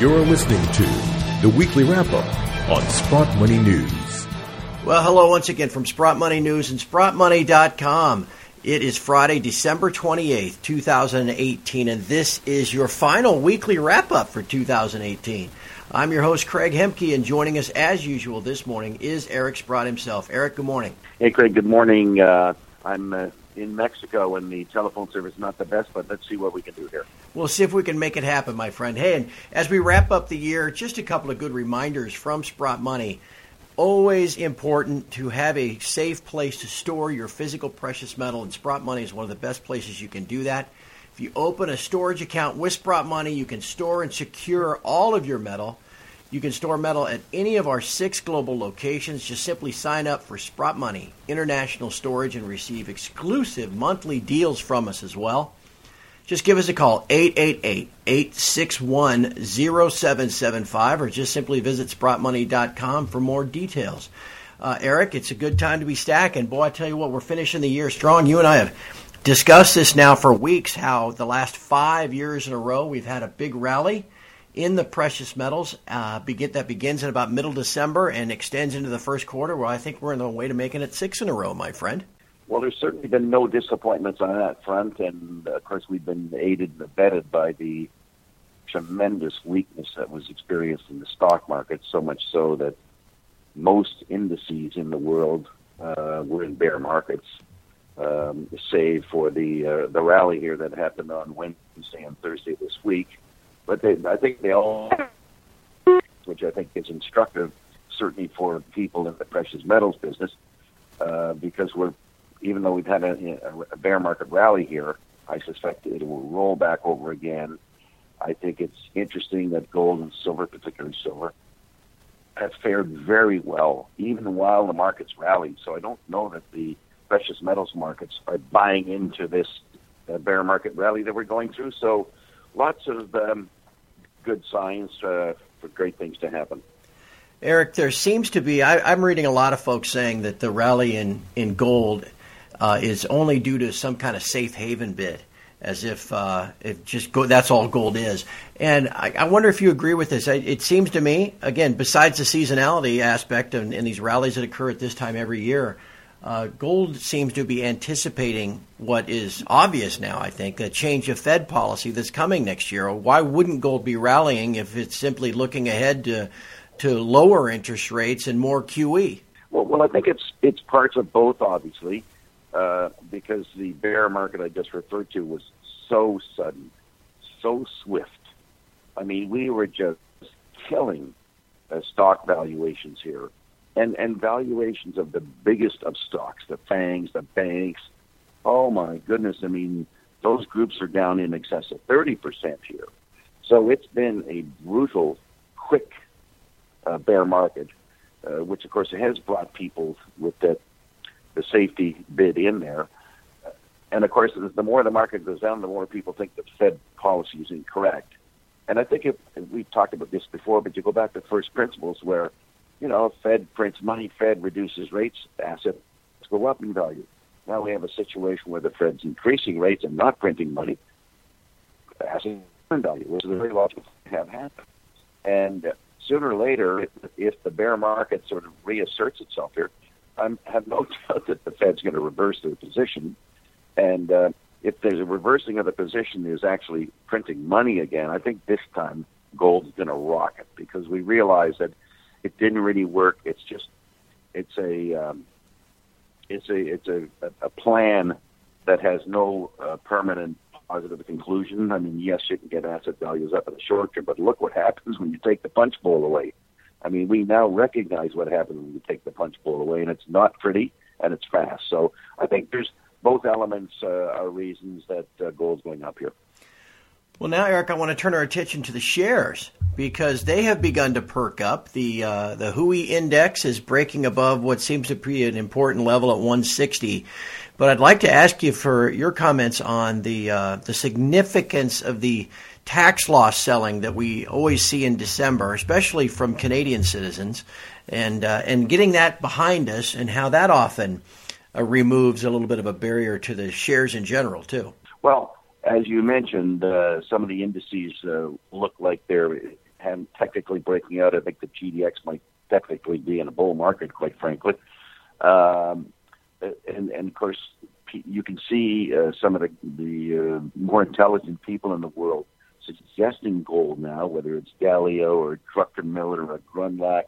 You're listening to the weekly wrap up on Sprott Money News. Well, hello once again from Sprott Money News and SprottMoney.com. It is Friday, December 28th, 2018, and this is your final weekly wrap up for 2018. I'm your host, Craig Hemke, and joining us as usual this morning is Eric Sprott himself. Eric, good morning. Hey, Craig, good morning. Uh, I'm uh, in Mexico and the telephone service is not the best, but let's see what we can do here. We'll see if we can make it happen, my friend. Hey, and as we wrap up the year, just a couple of good reminders from Sprott Money. Always important to have a safe place to store your physical precious metal, and Sprott Money is one of the best places you can do that. If you open a storage account with Sprott Money, you can store and secure all of your metal. You can store metal at any of our six global locations. Just simply sign up for Sprott Money International Storage and receive exclusive monthly deals from us as well. Just give us a call, 888-861-0775, or just simply visit sprottmoney.com for more details. Uh, Eric, it's a good time to be stacking. Boy, I tell you what, we're finishing the year strong. You and I have discussed this now for weeks, how the last five years in a row we've had a big rally – in the precious metals uh, begin, that begins in about middle December and extends into the first quarter. Well, I think we're on the way to making it six in a row, my friend. Well, there's certainly been no disappointments on that front, and of course, we've been aided and abetted by the tremendous weakness that was experienced in the stock market. So much so that most indices in the world uh, were in bear markets, um, save for the uh, the rally here that happened on Wednesday and Thursday this week but they, I think they all, which I think is instructive, certainly for people in the precious metals business, uh, because we're, even though we've had a, a bear market rally here, I suspect it will roll back over again. I think it's interesting that gold and silver, particularly silver, have fared very well, even while the markets rallied. So I don't know that the precious metals markets are buying into this uh, bear market rally that we're going through. So lots of um, good signs uh, for great things to happen. Eric, there seems to be, I, am reading a lot of folks saying that the rally in, in gold uh, is only due to some kind of safe haven bid, as if uh, it just go, that's all gold is. And I, I wonder if you agree with this. It seems to me, again, besides the seasonality aspect and, and these rallies that occur at this time every year, uh, gold seems to be anticipating what is obvious now, I think, a change of Fed policy that's coming next year. Why wouldn't gold be rallying if it's simply looking ahead to, to lower interest rates and more QE? Well, well I think it's, it's parts of both, obviously, uh, because the bear market I just referred to was so sudden, so swift. I mean, we were just killing uh, stock valuations here and and valuations of the biggest of stocks, the FANGs, the banks. Oh my goodness! I mean, those groups are down in excess of thirty percent here. So it's been a brutal, quick uh, bear market, uh, which of course has brought people with the the safety bid in there. And of course, the more the market goes down, the more people think the Fed policy is incorrect. And I think if, we've talked about this before, but you go back to first principles where you know, Fed prints money, Fed reduces rates, assets go up in value. Now we have a situation where the Fed's increasing rates and not printing money, assets in value, which is very logical thing to have happen. And sooner or later, if, if the bear market sort of reasserts itself here, I have no doubt that the Fed's going to reverse their position. And uh, if there's a reversing of the position, is actually printing money again, I think this time gold's going to rocket because we realize that – it didn't really work. It's just it's a um, it's a it's a, a plan that has no uh, permanent positive conclusion. I mean, yes, you can get asset values up in the short term, but look what happens when you take the punch bowl away. I mean, we now recognize what happens when you take the punch bowl away, and it's not pretty and it's fast. So I think there's both elements uh, are reasons that uh, gold's going up here. Well, now, Eric, I want to turn our attention to the shares because they have begun to perk up. The uh, the HUI index is breaking above what seems to be an important level at 160. But I'd like to ask you for your comments on the uh, the significance of the tax loss selling that we always see in December, especially from Canadian citizens, and uh, and getting that behind us, and how that often uh, removes a little bit of a barrier to the shares in general, too. Well as you mentioned, uh, some of the indices uh, look like they're technically breaking out. I think the GDX might technically be in a bull market, quite frankly. Um, and, and of course, you can see uh, some of the, the uh, more intelligent people in the world suggesting gold now, whether it's Dalio or Druckenmiller or Gundlach.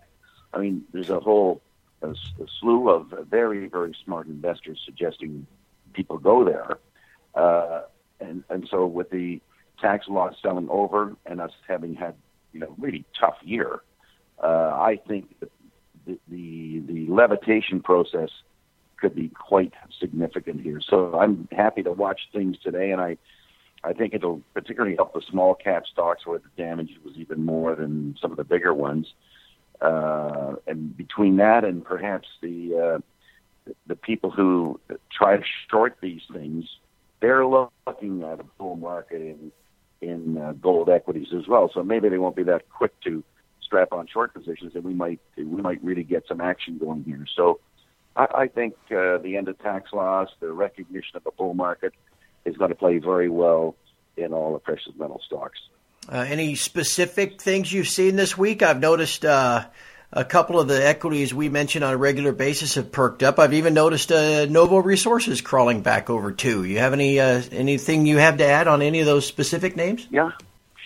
I mean, there's a whole a slew of very, very smart investors suggesting people go there. Uh, and, and so with the tax loss selling over and us having had, you know, really tough year, uh, I think the, the, the levitation process could be quite significant here. So I'm happy to watch things today, and I I think it'll particularly help the small cap stocks where the damage was even more than some of the bigger ones. Uh, and between that and perhaps the uh, the people who try to short these things, they're looking at a bull market in in uh, gold equities as well. So maybe they won't be that quick to strap on short positions, and we might we might really get some action going here. So I, I think uh, the end of tax loss, the recognition of a bull market, is going to play very well in all the precious metal stocks. Uh, any specific things you've seen this week? I've noticed uh, a couple of the equities we mention on a regular basis have perked up. I've even noticed uh, Novo Resources crawling back over too. You have any uh, anything you have to add on any of those specific names? Yeah,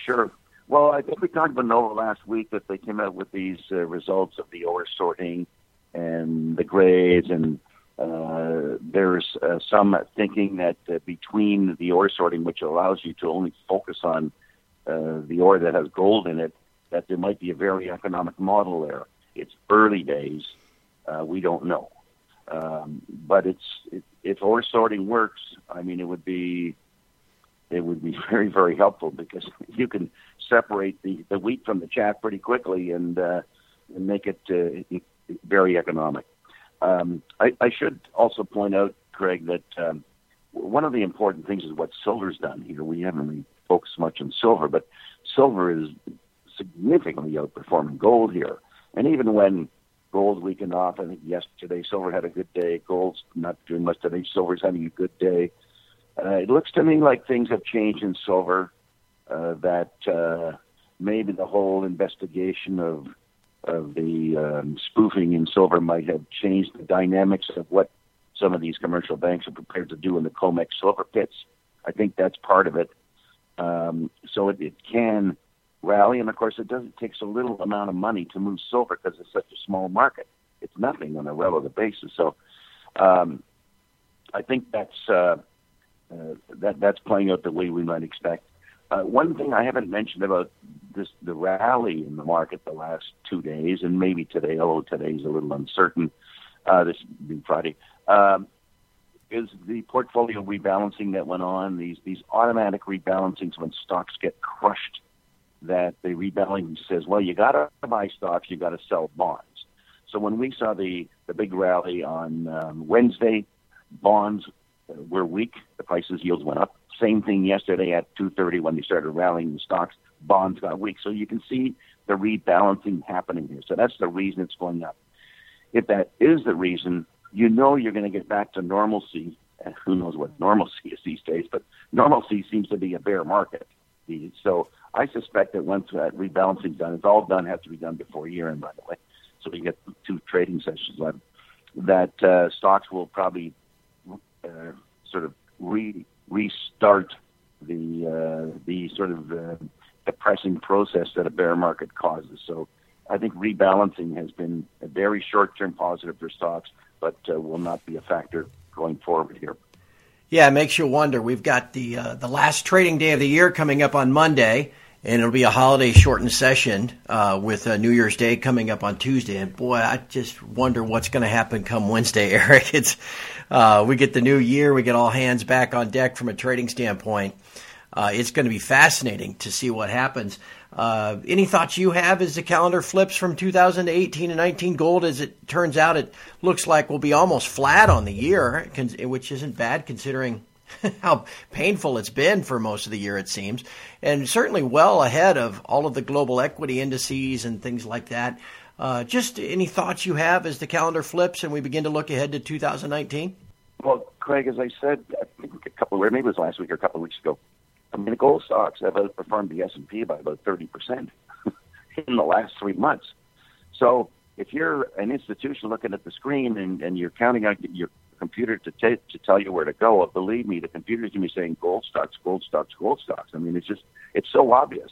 sure. Well, I think we talked about Novo last week that they came out with these uh, results of the ore sorting and the grades and uh, there's uh, some thinking that uh, between the ore sorting, which allows you to only focus on the ore that has gold in it, that there might be a very economic model there. It's early days. Uh, we don't know. Um, but it's it, if ore sorting works, I mean, it would be it would be very very helpful because you can separate the, the wheat from the chaff pretty quickly and uh, and make it uh, very economic. Um, I, I, should also point out, Craig, that um, one of the important things is what silver's done here. We haven't really focused much on silver, but silver is significantly outperforming gold here. And even when gold weakened off, I think yesterday silver had a good day. Gold's not doing much today. Silver's having a good day. Uh, it looks to me like things have changed in silver. Uh, that uh, maybe the whole investigation of of the um, spoofing in silver might have changed the dynamics of what some of these commercial banks are prepared to do in the COMEX silver pits. I think that's part of it. Um, so it, it can rally, and of course, it does. It takes a little amount of money to move silver because it's such a small market. It's nothing on a relative basis. So um, I think that's uh, uh, that that's playing out the way we might expect. Uh, one thing I haven't mentioned about this the rally in the market the last two days, and maybe today, although today's a little uncertain, uh, this being Friday, um, is the portfolio rebalancing that went on. These these automatic rebalancings when stocks get crushed. That the rebalancing says, well, you got to buy stocks, you got to sell bonds. So when we saw the the big rally on um, Wednesday, bonds were weak. The prices yields went up. Same thing yesterday at 2:30 when they started rallying the stocks. Bonds got weak. So you can see the rebalancing happening here. So that's the reason it's going up. If that is the reason, you know you're going to get back to normalcy. And who knows what normalcy is these days? But normalcy seems to be a bear market. So I suspect that once that rebalancing is done, it's all done, has to be done before year end, by the way. So we get two trading sessions left. That uh, stocks will probably uh, sort of re restart the uh, the sort of uh, depressing process that a bear market causes. So I think rebalancing has been a very short term positive for stocks, but uh, will not be a factor going forward here. Yeah, it makes you wonder. We've got the uh, the last trading day of the year coming up on Monday and it'll be a holiday shortened session uh, with uh, New Year's Day coming up on Tuesday. And boy, I just wonder what's going to happen come Wednesday, Eric. It's uh, we get the new year, we get all hands back on deck from a trading standpoint. Uh, it's going to be fascinating to see what happens. Uh, any thoughts you have as the calendar flips from 2018 and 19 gold? As it turns out, it looks like we'll be almost flat on the year, which isn't bad considering how painful it's been for most of the year, it seems, and certainly well ahead of all of the global equity indices and things like that. Uh, just any thoughts you have as the calendar flips and we begin to look ahead to 2019? Well, Craig, as I said, I think a couple maybe it was last week or a couple of weeks ago. I mean, the gold stocks have outperformed the S and P by about thirty percent. in the last three months. So if you're an institution looking at the screen and, and you're counting on your computer to, t- to tell you where to go, believe me, the computer's going to be saying gold stocks, gold stocks, gold stocks. I mean, it's just, it's so obvious.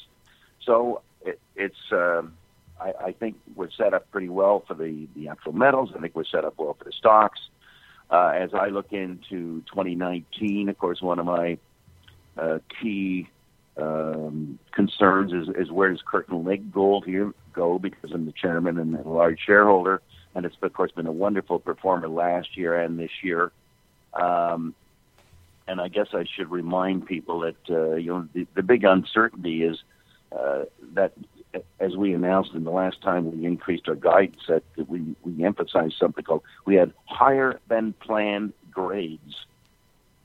So it, it's, um, I, I think we're set up pretty well for the, the actual metals. I think we're set up well for the stocks. Uh, as I look into 2019, of course, one of my uh, key um, concerns is, is where does Kirkland Lake Gold here go because I'm the chairman and a large shareholder, and it's of course been a wonderful performer last year and this year. Um, and I guess I should remind people that uh, you know the, the big uncertainty is uh, that as we announced in the last time we increased our guidance, that we we emphasized something called we had higher than planned grades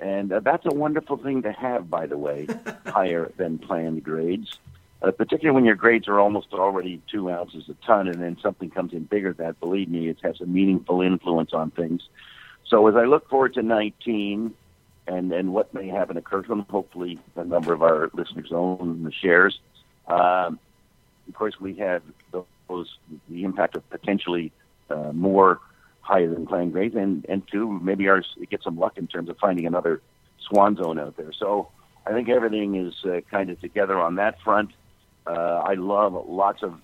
and uh, that's a wonderful thing to have, by the way, higher than planned grades. Uh, particularly when your grades are almost already two ounces a ton, and then something comes in bigger than that. Believe me, it has a meaningful influence on things. So as I look forward to 19 and and what may happen at Kirkland, hopefully a number of our listeners own the shares. Um, of course, we have those the impact of potentially uh, more higher than planned grades, and and two, maybe ours get some luck in terms of finding another swan zone out there. So I think everything is uh, kind of together on that front. Uh, I love lots of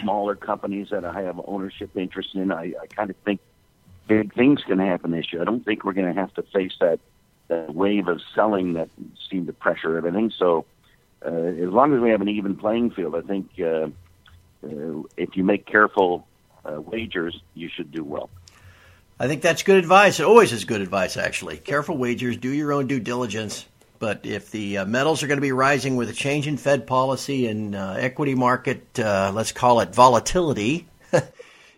smaller companies that I have ownership interest in. I, I kind of think big things can happen this year. I don't think we're going to have to face that that wave of selling that seemed to pressure everything. So uh, as long as we have an even playing field, I think uh, uh, if you make careful uh, wagers, you should do well. I think that's good advice. It always is good advice, actually. Careful wagers, do your own due diligence. But if the uh, metals are going to be rising with a change in Fed policy and uh, equity market, uh, let's call it volatility,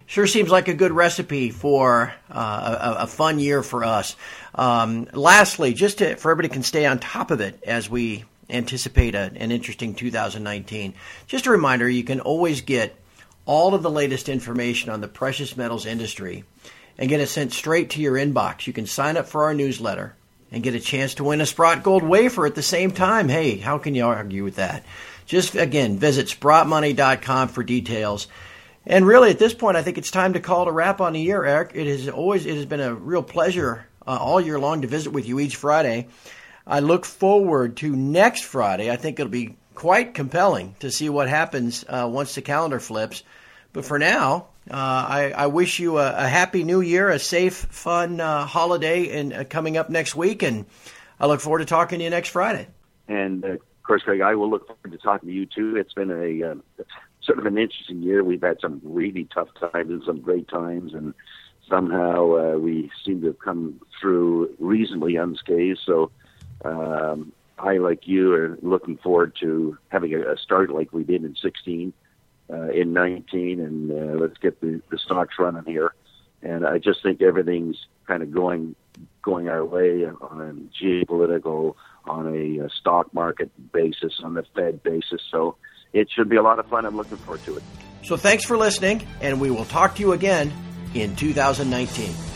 sure seems like a good recipe for uh, a, a, fun year for us. Um, lastly, just to, for everybody can stay on top of it as we anticipate a, an interesting 2019, just a reminder you can always get all of the latest information on the precious metals industry and get it sent straight to your inbox. You can sign up for our newsletter and get a chance to win a Sprott Gold wafer at the same time. Hey, how can you argue with that? Just again, visit sprottmoney.com for details. And really, at this point, I think it's time to call it a wrap on the year, Eric. It has always it has been a real pleasure uh, all year long to visit with you each Friday. I look forward to next Friday. I think it'll be quite compelling to see what happens uh, once the calendar flips. But for now, uh, I, I, wish you a, a, happy new year, a safe, fun uh, holiday, and uh, coming up next week. And I look forward to talking to you next Friday. And uh, of course, Greg, I will look forward to talking to you too. It's been a um, sort of an interesting year. We've had some really tough times and some great times, and somehow uh, we seem to have come through reasonably unscathed. So. Um, I, like you, are looking forward to having a, a start like we did in 16 uh, in 19, and uh, let's get the, the stocks running here. And I just think everything's kind of going going our way on a geopolitical, on a, a stock market basis, on the Fed basis. So it should be a lot of fun. I'm looking forward to it. So thanks for listening, and we will talk to you again in 2019.